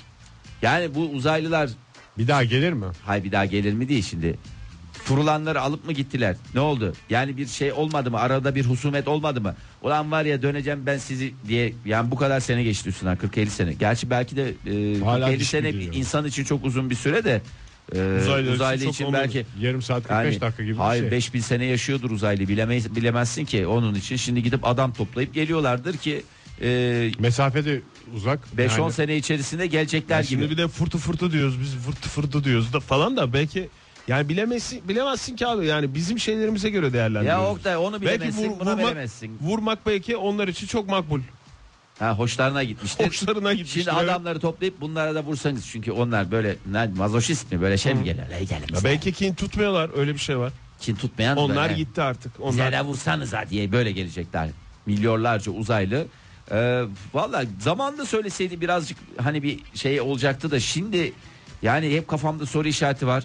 Yani bu uzaylılar Bir daha gelir mi? hay bir daha gelir mi değil şimdi. Furulanları alıp mı gittiler? Ne oldu? Yani bir şey olmadı mı? Arada bir husumet olmadı mı? Ulan var ya döneceğim ben sizi diye yani bu kadar sene geçti üstünden 40-50 sene. Gerçi belki de e, Hala 40-50 diş sene gidiyor. bir insan için çok uzun bir süre de e, Uzaylı için çok olmadı. belki Yarım saat 45 yani, dakika gibi hayır bir şey. 5000 sene yaşıyordur uzaylı bilemeyiz, bilemezsin ki onun için şimdi gidip adam toplayıp geliyorlardır ki e, Mesafe de uzak. 5-10 Yani sene içerisinde gelecekler gibi. Şimdi bir de fırtı fırtı diyoruz biz fırtı fırtı diyoruz da falan da belki yani bilemezsin bilemezsin ki abi yani bizim şeylerimize göre değerlendiriyoruz. ya Oktay onu belki bilemezsin vur- buna vurmak, bilemezsin. vurmak belki onlar için çok makbul. Ha, hoşlarına gitmiştir. Hoşlarına gitmiştir, Şimdi evet. adamları toplayıp bunlara da vursanız çünkü onlar böyle ne, mazoşist mi böyle şey mi geliyor? Ey gelin Ya bize. belki kin tutmuyorlar öyle bir şey var. Kin tutmayan Onlar böyle, gitti artık. Bize Onlar de vursanıza diye böyle gelecekler. Milyonlarca uzaylı. Ee, Valla zamanda söyleseydi birazcık hani bir şey olacaktı da şimdi yani hep kafamda soru işareti var.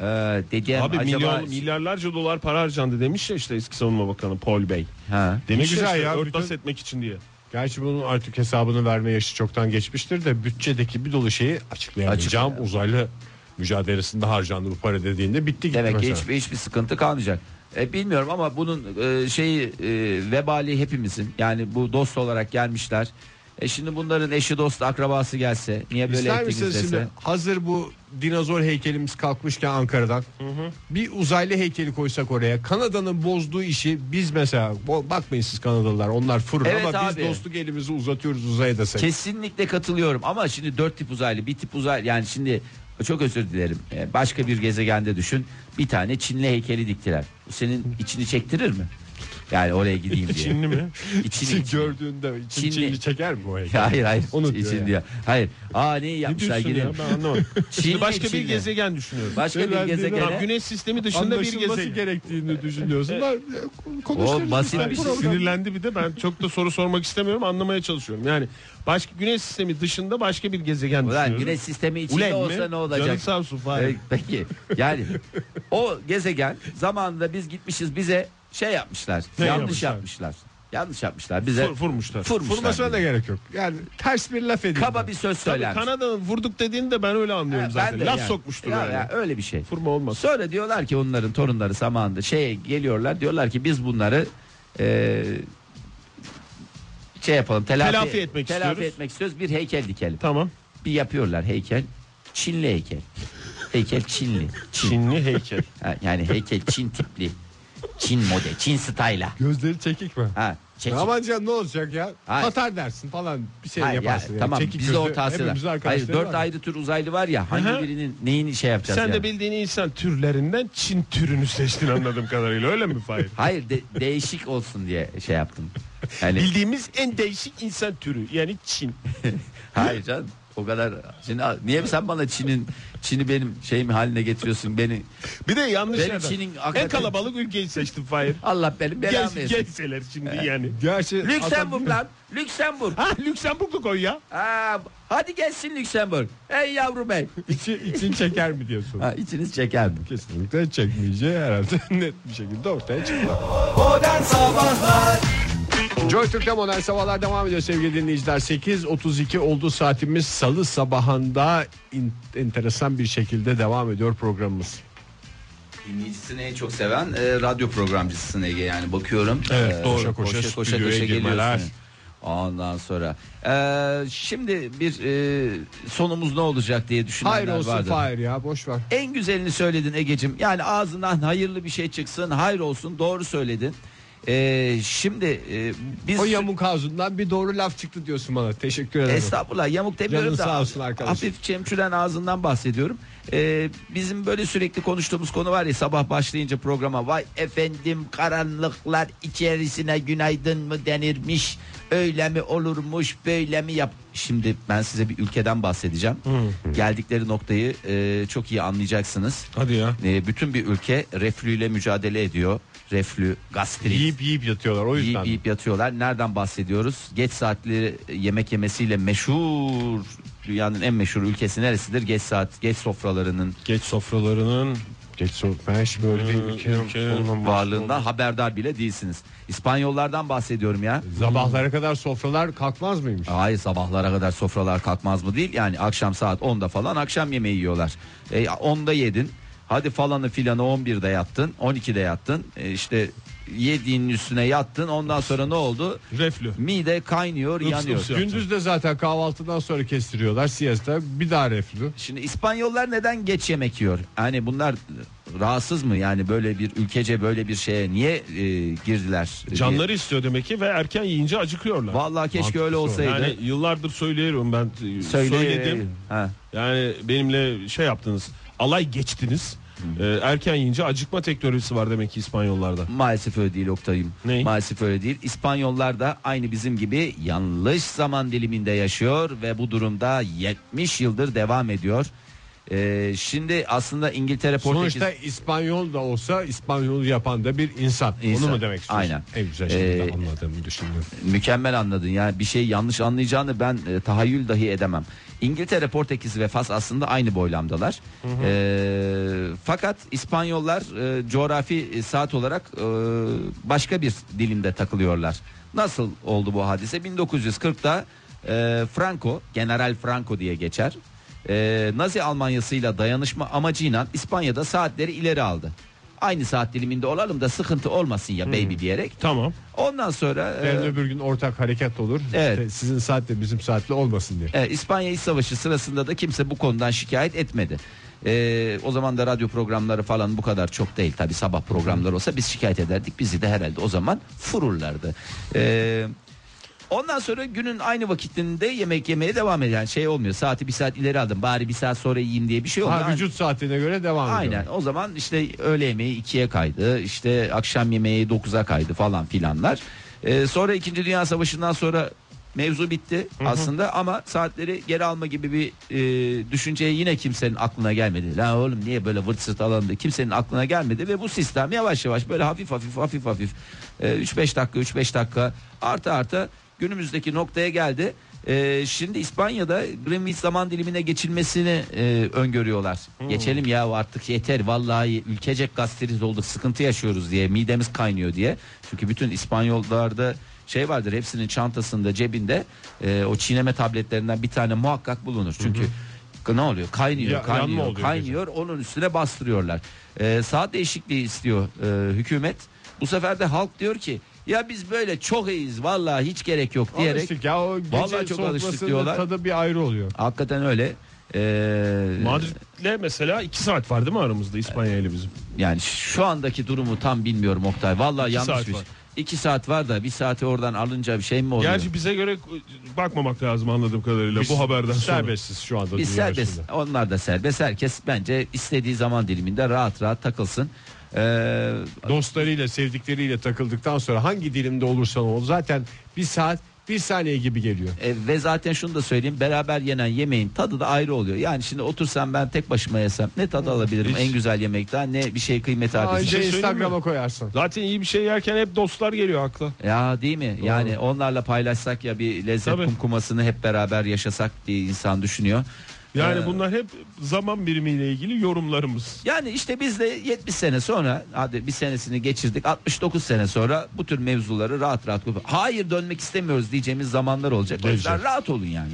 Ee, dediğim Abi acaba milyon milyarlarca dolar para harcandı demiş ya işte eski savunma bakanı Paul Bey. ha. Demiş Ne güzel işte ya, örtbas bütün- etmek için diye. Gerçi bunun artık hesabını verme yaşı çoktan geçmiştir de bütçedeki bir dolu şeyi açıklayamayacağım. Açık- Uzaylı mücadelesinde harcandı bu para dediğinde bitti gitti Demek ki hiçbir, hiçbir sıkıntı kalmayacak. E, bilmiyorum ama bunun e, şeyi e, vebali hepimizin. Yani bu dost olarak gelmişler. E şimdi bunların eşi dostu akrabası gelse niye böyle İster ettiniz misiniz dese. şimdi hazır bu dinozor heykelimiz kalkmışken Ankara'dan bir uzaylı heykeli koysak oraya Kanada'nın bozduğu işi biz mesela bakmayın siz Kanadalılar onlar fırın Evet ama abi. biz dostluk elimizi uzatıyoruz uzaya desek. Kesinlikle katılıyorum ama şimdi dört tip uzaylı bir tip uzaylı yani şimdi çok özür dilerim E, başka bir gezegende düşün bir tane Çinli heykeli diktiler. Senin içini çektirir mi? Yani oraya gideyim diye. Çinli mi? İçini, Çin gördüğünde için Çinli- Çinli çeker mi o heykel? Hayır hayır. Onu diyor için yani. diyor. Hayır. Aa Ne yapmışlar diyorsun ya ben anlamadım. Çinli, Şimdi başka bir Çinli. gezegen düşünüyorum. Başka bir Söylendiğinde- gezegene. Tamam, güneş sistemi dışında bir gezegen. gerektiğini düşünüyorsunlar. O basit bir şey. sinirlendi bir de ben çok da soru sormak istemiyorum anlamaya çalışıyorum. Yani başka güneş sistemi dışında başka bir gezegen Ulan düşünüyorum. güneş sistemi içinde Ulen olsa mi? ne olacak? Canın sağ olsun. Ee, Peki yani o gezegen zamanında biz gitmişiz bize şey yapmışlar. Ne yanlış yapmışlar? yapmışlar. Yanlış yapmışlar bize. Fır- vurmuşlar. Vurmuşlar. Vurmasına da gerek yok. Yani ters bir laf edin. Kaba bir söz söyler. Kanada'nın vurduk dediğini de ben öyle anlıyorum zaten. Laf sokmuştur ya, yani. ya, öyle bir şey. Fırma olmaz. Sonra diyorlar ki onların torunları zamanında şey geliyorlar diyorlar ki biz bunları e, şey yapalım telafi, Telafi etmek telafi istiyoruz. etmek istiyoruz bir heykel dikelim. Tamam. Bir yapıyorlar heykel. Çinli heykel. Heykel Çinli. Çin. Çinli heykel. Ha, yani heykel Çin tipli. Çin model, Çin style'a. Gözleri çekik mi? Ha, çekik. Aman canım ne olacak ya? Hayır. Atar dersin falan bir şey Hayır, ya, yaparsın. yani. tamam Çekik bizde o gözlü, tavsiyeler. Hayır dört var. ayrı tür uzaylı var ya hangi Hı hı. birinin neyini şey yapacağız Sen yani? de bildiğin insan türlerinden Çin türünü seçtin anladığım kadarıyla öyle mi Fahir? Hayır de- değişik olsun diye şey yaptım. Yani Bildiğimiz en değişik insan türü yani Çin. hayır canım o kadar. Şimdi niye sen bana Çin'in Çin'i benim şeyim haline getiriyorsun beni? Bir de yanlış Benim yerden. Çin'in En hakikaten- kalabalık ülkeyi seçtin Fahir. Allah benim belamı Gel, versin. gelseler şimdi yani. Gerçi Lüksemburg lan. Lüksemburg. Ha Lüksemburg'u koy ya. Ha, hadi gelsin Lüksemburg. Ey yavrum bey. içi, için çeker mi diyorsun? Ha, içiniz çeker mi? Kesinlikle çekmeyeceği herhalde net bir şekilde ortaya çıktı. Modern Sabahlar Joy Türk'te modern sabahlar devam ediyor sevgili dinleyiciler. 8.32 oldu saatimiz salı sabahında in- enteresan bir şekilde devam ediyor programımız. Dinleyicisini en çok seven e, radyo programcısısın Ege yani bakıyorum. Evet, E, doğru. Koşa koşa stüdyoya girmeler. geliyorsun. Ondan sonra e, şimdi bir e, sonumuz ne olacak diye düşünenler Hayır olsun vardır. Fahir ya boş ver. En güzelini söyledin Egecim. Yani ağzından hayırlı bir şey çıksın. Hayır olsun. Doğru söyledin. E, şimdi e, biz O yamuk ağzından bir doğru laf çıktı diyorsun bana. Teşekkür ederim. Estağfurullah yamuk demiyorum da sağ olsun arkadaşım. hafif çemçüren ağzından bahsediyorum. Ee, bizim böyle sürekli konuştuğumuz konu var ya sabah başlayınca programa vay efendim karanlıklar içerisine günaydın mı denirmiş öyle mi olurmuş böyle mi yap. Şimdi ben size bir ülkeden bahsedeceğim. Geldikleri noktayı e, çok iyi anlayacaksınız. Hadi ya. E, bütün bir ülke reflüyle mücadele ediyor. Reflü, gastrit. Yiyip yiyip yatıyorlar o yüzden. Yiyip yiyip yatıyorlar. Nereden bahsediyoruz? Geç saatleri yemek yemesiyle meşhur dünyanın en meşhur ülkesi neresidir? Geç saat, geç sofralarının Geç sofralarının Geç soğuk ben hiç böyle bir ülkenin ülkenin varlığından haberdar bile değilsiniz. İspanyollardan bahsediyorum ya. Sabahlara kadar sofralar kalkmaz mıymış? Hayır sabahlara kadar sofralar kalkmaz mı değil. Yani akşam saat 10'da falan akşam yemeği yiyorlar. E, 10'da yedin. Hadi falanı filanı 11'de yattın. 12'de yattın. E, işte yediğinin üstüne yattın. Ondan sonra ne oldu? reflü. Mide kaynıyor, Ips yanıyor. yapacak. Gündüz de zaten kahvaltıdan sonra kestiriyorlar siesta bir daha reflü. Şimdi İspanyollar neden geç yemek yiyor? Hani bunlar rahatsız mı? Yani böyle bir ülkece böyle bir şeye niye e, girdiler? Canları istiyor demek ki ve erken yiyince acıkıyorlar. Vallahi keşke Mantıklı öyle olsaydı. Yani yıllardır söylüyorum ben e, Söyle- söyledim. Ha. Yani benimle şey yaptınız. Alay geçtiniz. Ee, erken yiyince acıkma teknolojisi var demek ki İspanyollarda. Maalesef öyle değil Oktay'ım. Ney? Maalesef öyle değil. İspanyollar da aynı bizim gibi yanlış zaman diliminde yaşıyor ve bu durumda 70 yıldır devam ediyor. Ee, şimdi aslında İngiltere Portekiz Sonuçta İspanyol da olsa İspanyol yapan da bir insan. İnsan. Onu mu demek istiyorsun? Aynen. En güzel şekilde Ee, anladığımı düşünüyorum. mükemmel anladın yani bir şey yanlış anlayacağını ben e, tahayyül dahi edemem. İngiltere, Portekiz ve Fas aslında aynı boylamdalar. E, fakat İspanyollar e, coğrafi saat olarak e, başka bir dilimde takılıyorlar. Nasıl oldu bu hadise? 1940'da e, Franco, General Franco diye geçer. E, Nazi Almanyasıyla dayanışma amacıyla İspanya'da saatleri ileri aldı. aynı saat diliminde olalım da sıkıntı olmasın ya baby diyerek. Tamam. Ondan sonra e, Yarın öbür gün ortak hareket olur. Evet. İşte sizin saatle bizim saatle olmasın diye. e, İspanya İç Savaşı sırasında da kimse bu konudan şikayet etmedi. E, o zaman da radyo programları falan bu kadar çok değil tabi sabah programları olsa biz şikayet ederdik bizi de herhalde o zaman fururlardı. E, ondan sonra günün aynı vakitinde yemek yemeye devam ediyor. Yani şey olmuyor saati bir saat ileri aldım bari bir saat sonra yiyeyim diye bir şey olmuyor. Ha, vücut saatine göre devam ediyor. Aynen o zaman işte öğle yemeği 2'ye kaydı işte akşam yemeği 9'a kaydı falan filanlar. Ee, sonra 2. Dünya Savaşı'ndan sonra mevzu bitti aslında ama saatleri geri alma gibi bir e, düşünceye yine kimsenin aklına gelmedi. La oğlum niye böyle vırt sırt alalım diye kimsenin aklına gelmedi ve bu sistem yavaş yavaş böyle hafif hafif hafif hafif e, 3-5 dakika 3-5 dakika artı artı günümüzdeki noktaya geldi. Ee, şimdi İspanya'da Greenwich zaman dilimine geçilmesini e, öngörüyorlar. Geçelim ya artık yeter vallahi ülkecek gazeteniz olduk sıkıntı yaşıyoruz diye midemiz kaynıyor diye. Çünkü bütün İspanyollarda şey vardır hepsinin çantasında cebinde e, o çiğneme tabletlerinden bir tane muhakkak bulunur. Çünkü ne oluyor kaynıyor Ya- kaynıyor oluyor kaynıyor onun üstüne bastırıyorlar. Ee, saat değişikliği istiyor e, hükümet. Bu sefer de halk diyor ki ya biz böyle çok iyiyiz vallahi hiç gerek yok diyerek. Alıştık ya o gece Vallahi çok alıştık diyorlar. tadı bir ayrı oluyor. Hakikaten öyle. Ee, Madrid'le mesela 2 saat var değil mi aramızda İspanya ile bizim? yani şu andaki durumu tam bilmiyorum Oktay. Vallahi İki yanlış saat bir var. İki saat var da bir saati oradan alınca bir şey mi oluyor? Gerçi bize göre bakmamak lazım anladığım kadarıyla bu haberden sonra. Serbestsiz şu anda Biz serbest. üstünde. Onlar da serbest. Herkes bence istediği zaman diliminde rahat rahat takılsın. Ee, Dostlarıyla sevdikleriyle takıldıktan sonra hangi dilimde olursan ol zaten bir saat bir saniye gibi geliyor. E, ve zaten şunu da söyleyeyim beraber yenen yemeğin tadı da ayrı oluyor. Yani şimdi otursam ben tek başıma yesem ne tadı alabilirim Hiç. en güzel yemekten ne bir şey kıymet abisi. şey söyleyeyim Instagram'a koyarsın. Zaten iyi bir şey yerken hep dostlar geliyor akla. Ya değil mi? Yani onlarla paylaşsak ya bir lezzet Tabii. kumkumasını hep beraber yaşasak diye insan düşünüyor. Yani Ee, bunlar hep zaman birimiyle ilgili yorumlarımız. Yani işte biz de 70 sene sonra hadi bir senesini geçirdik 69 sene sonra bu tür mevzuları rahat rahat hayır dönmek istemiyoruz diyeceğimiz zamanlar olacak. O yüzden rahat olun yani.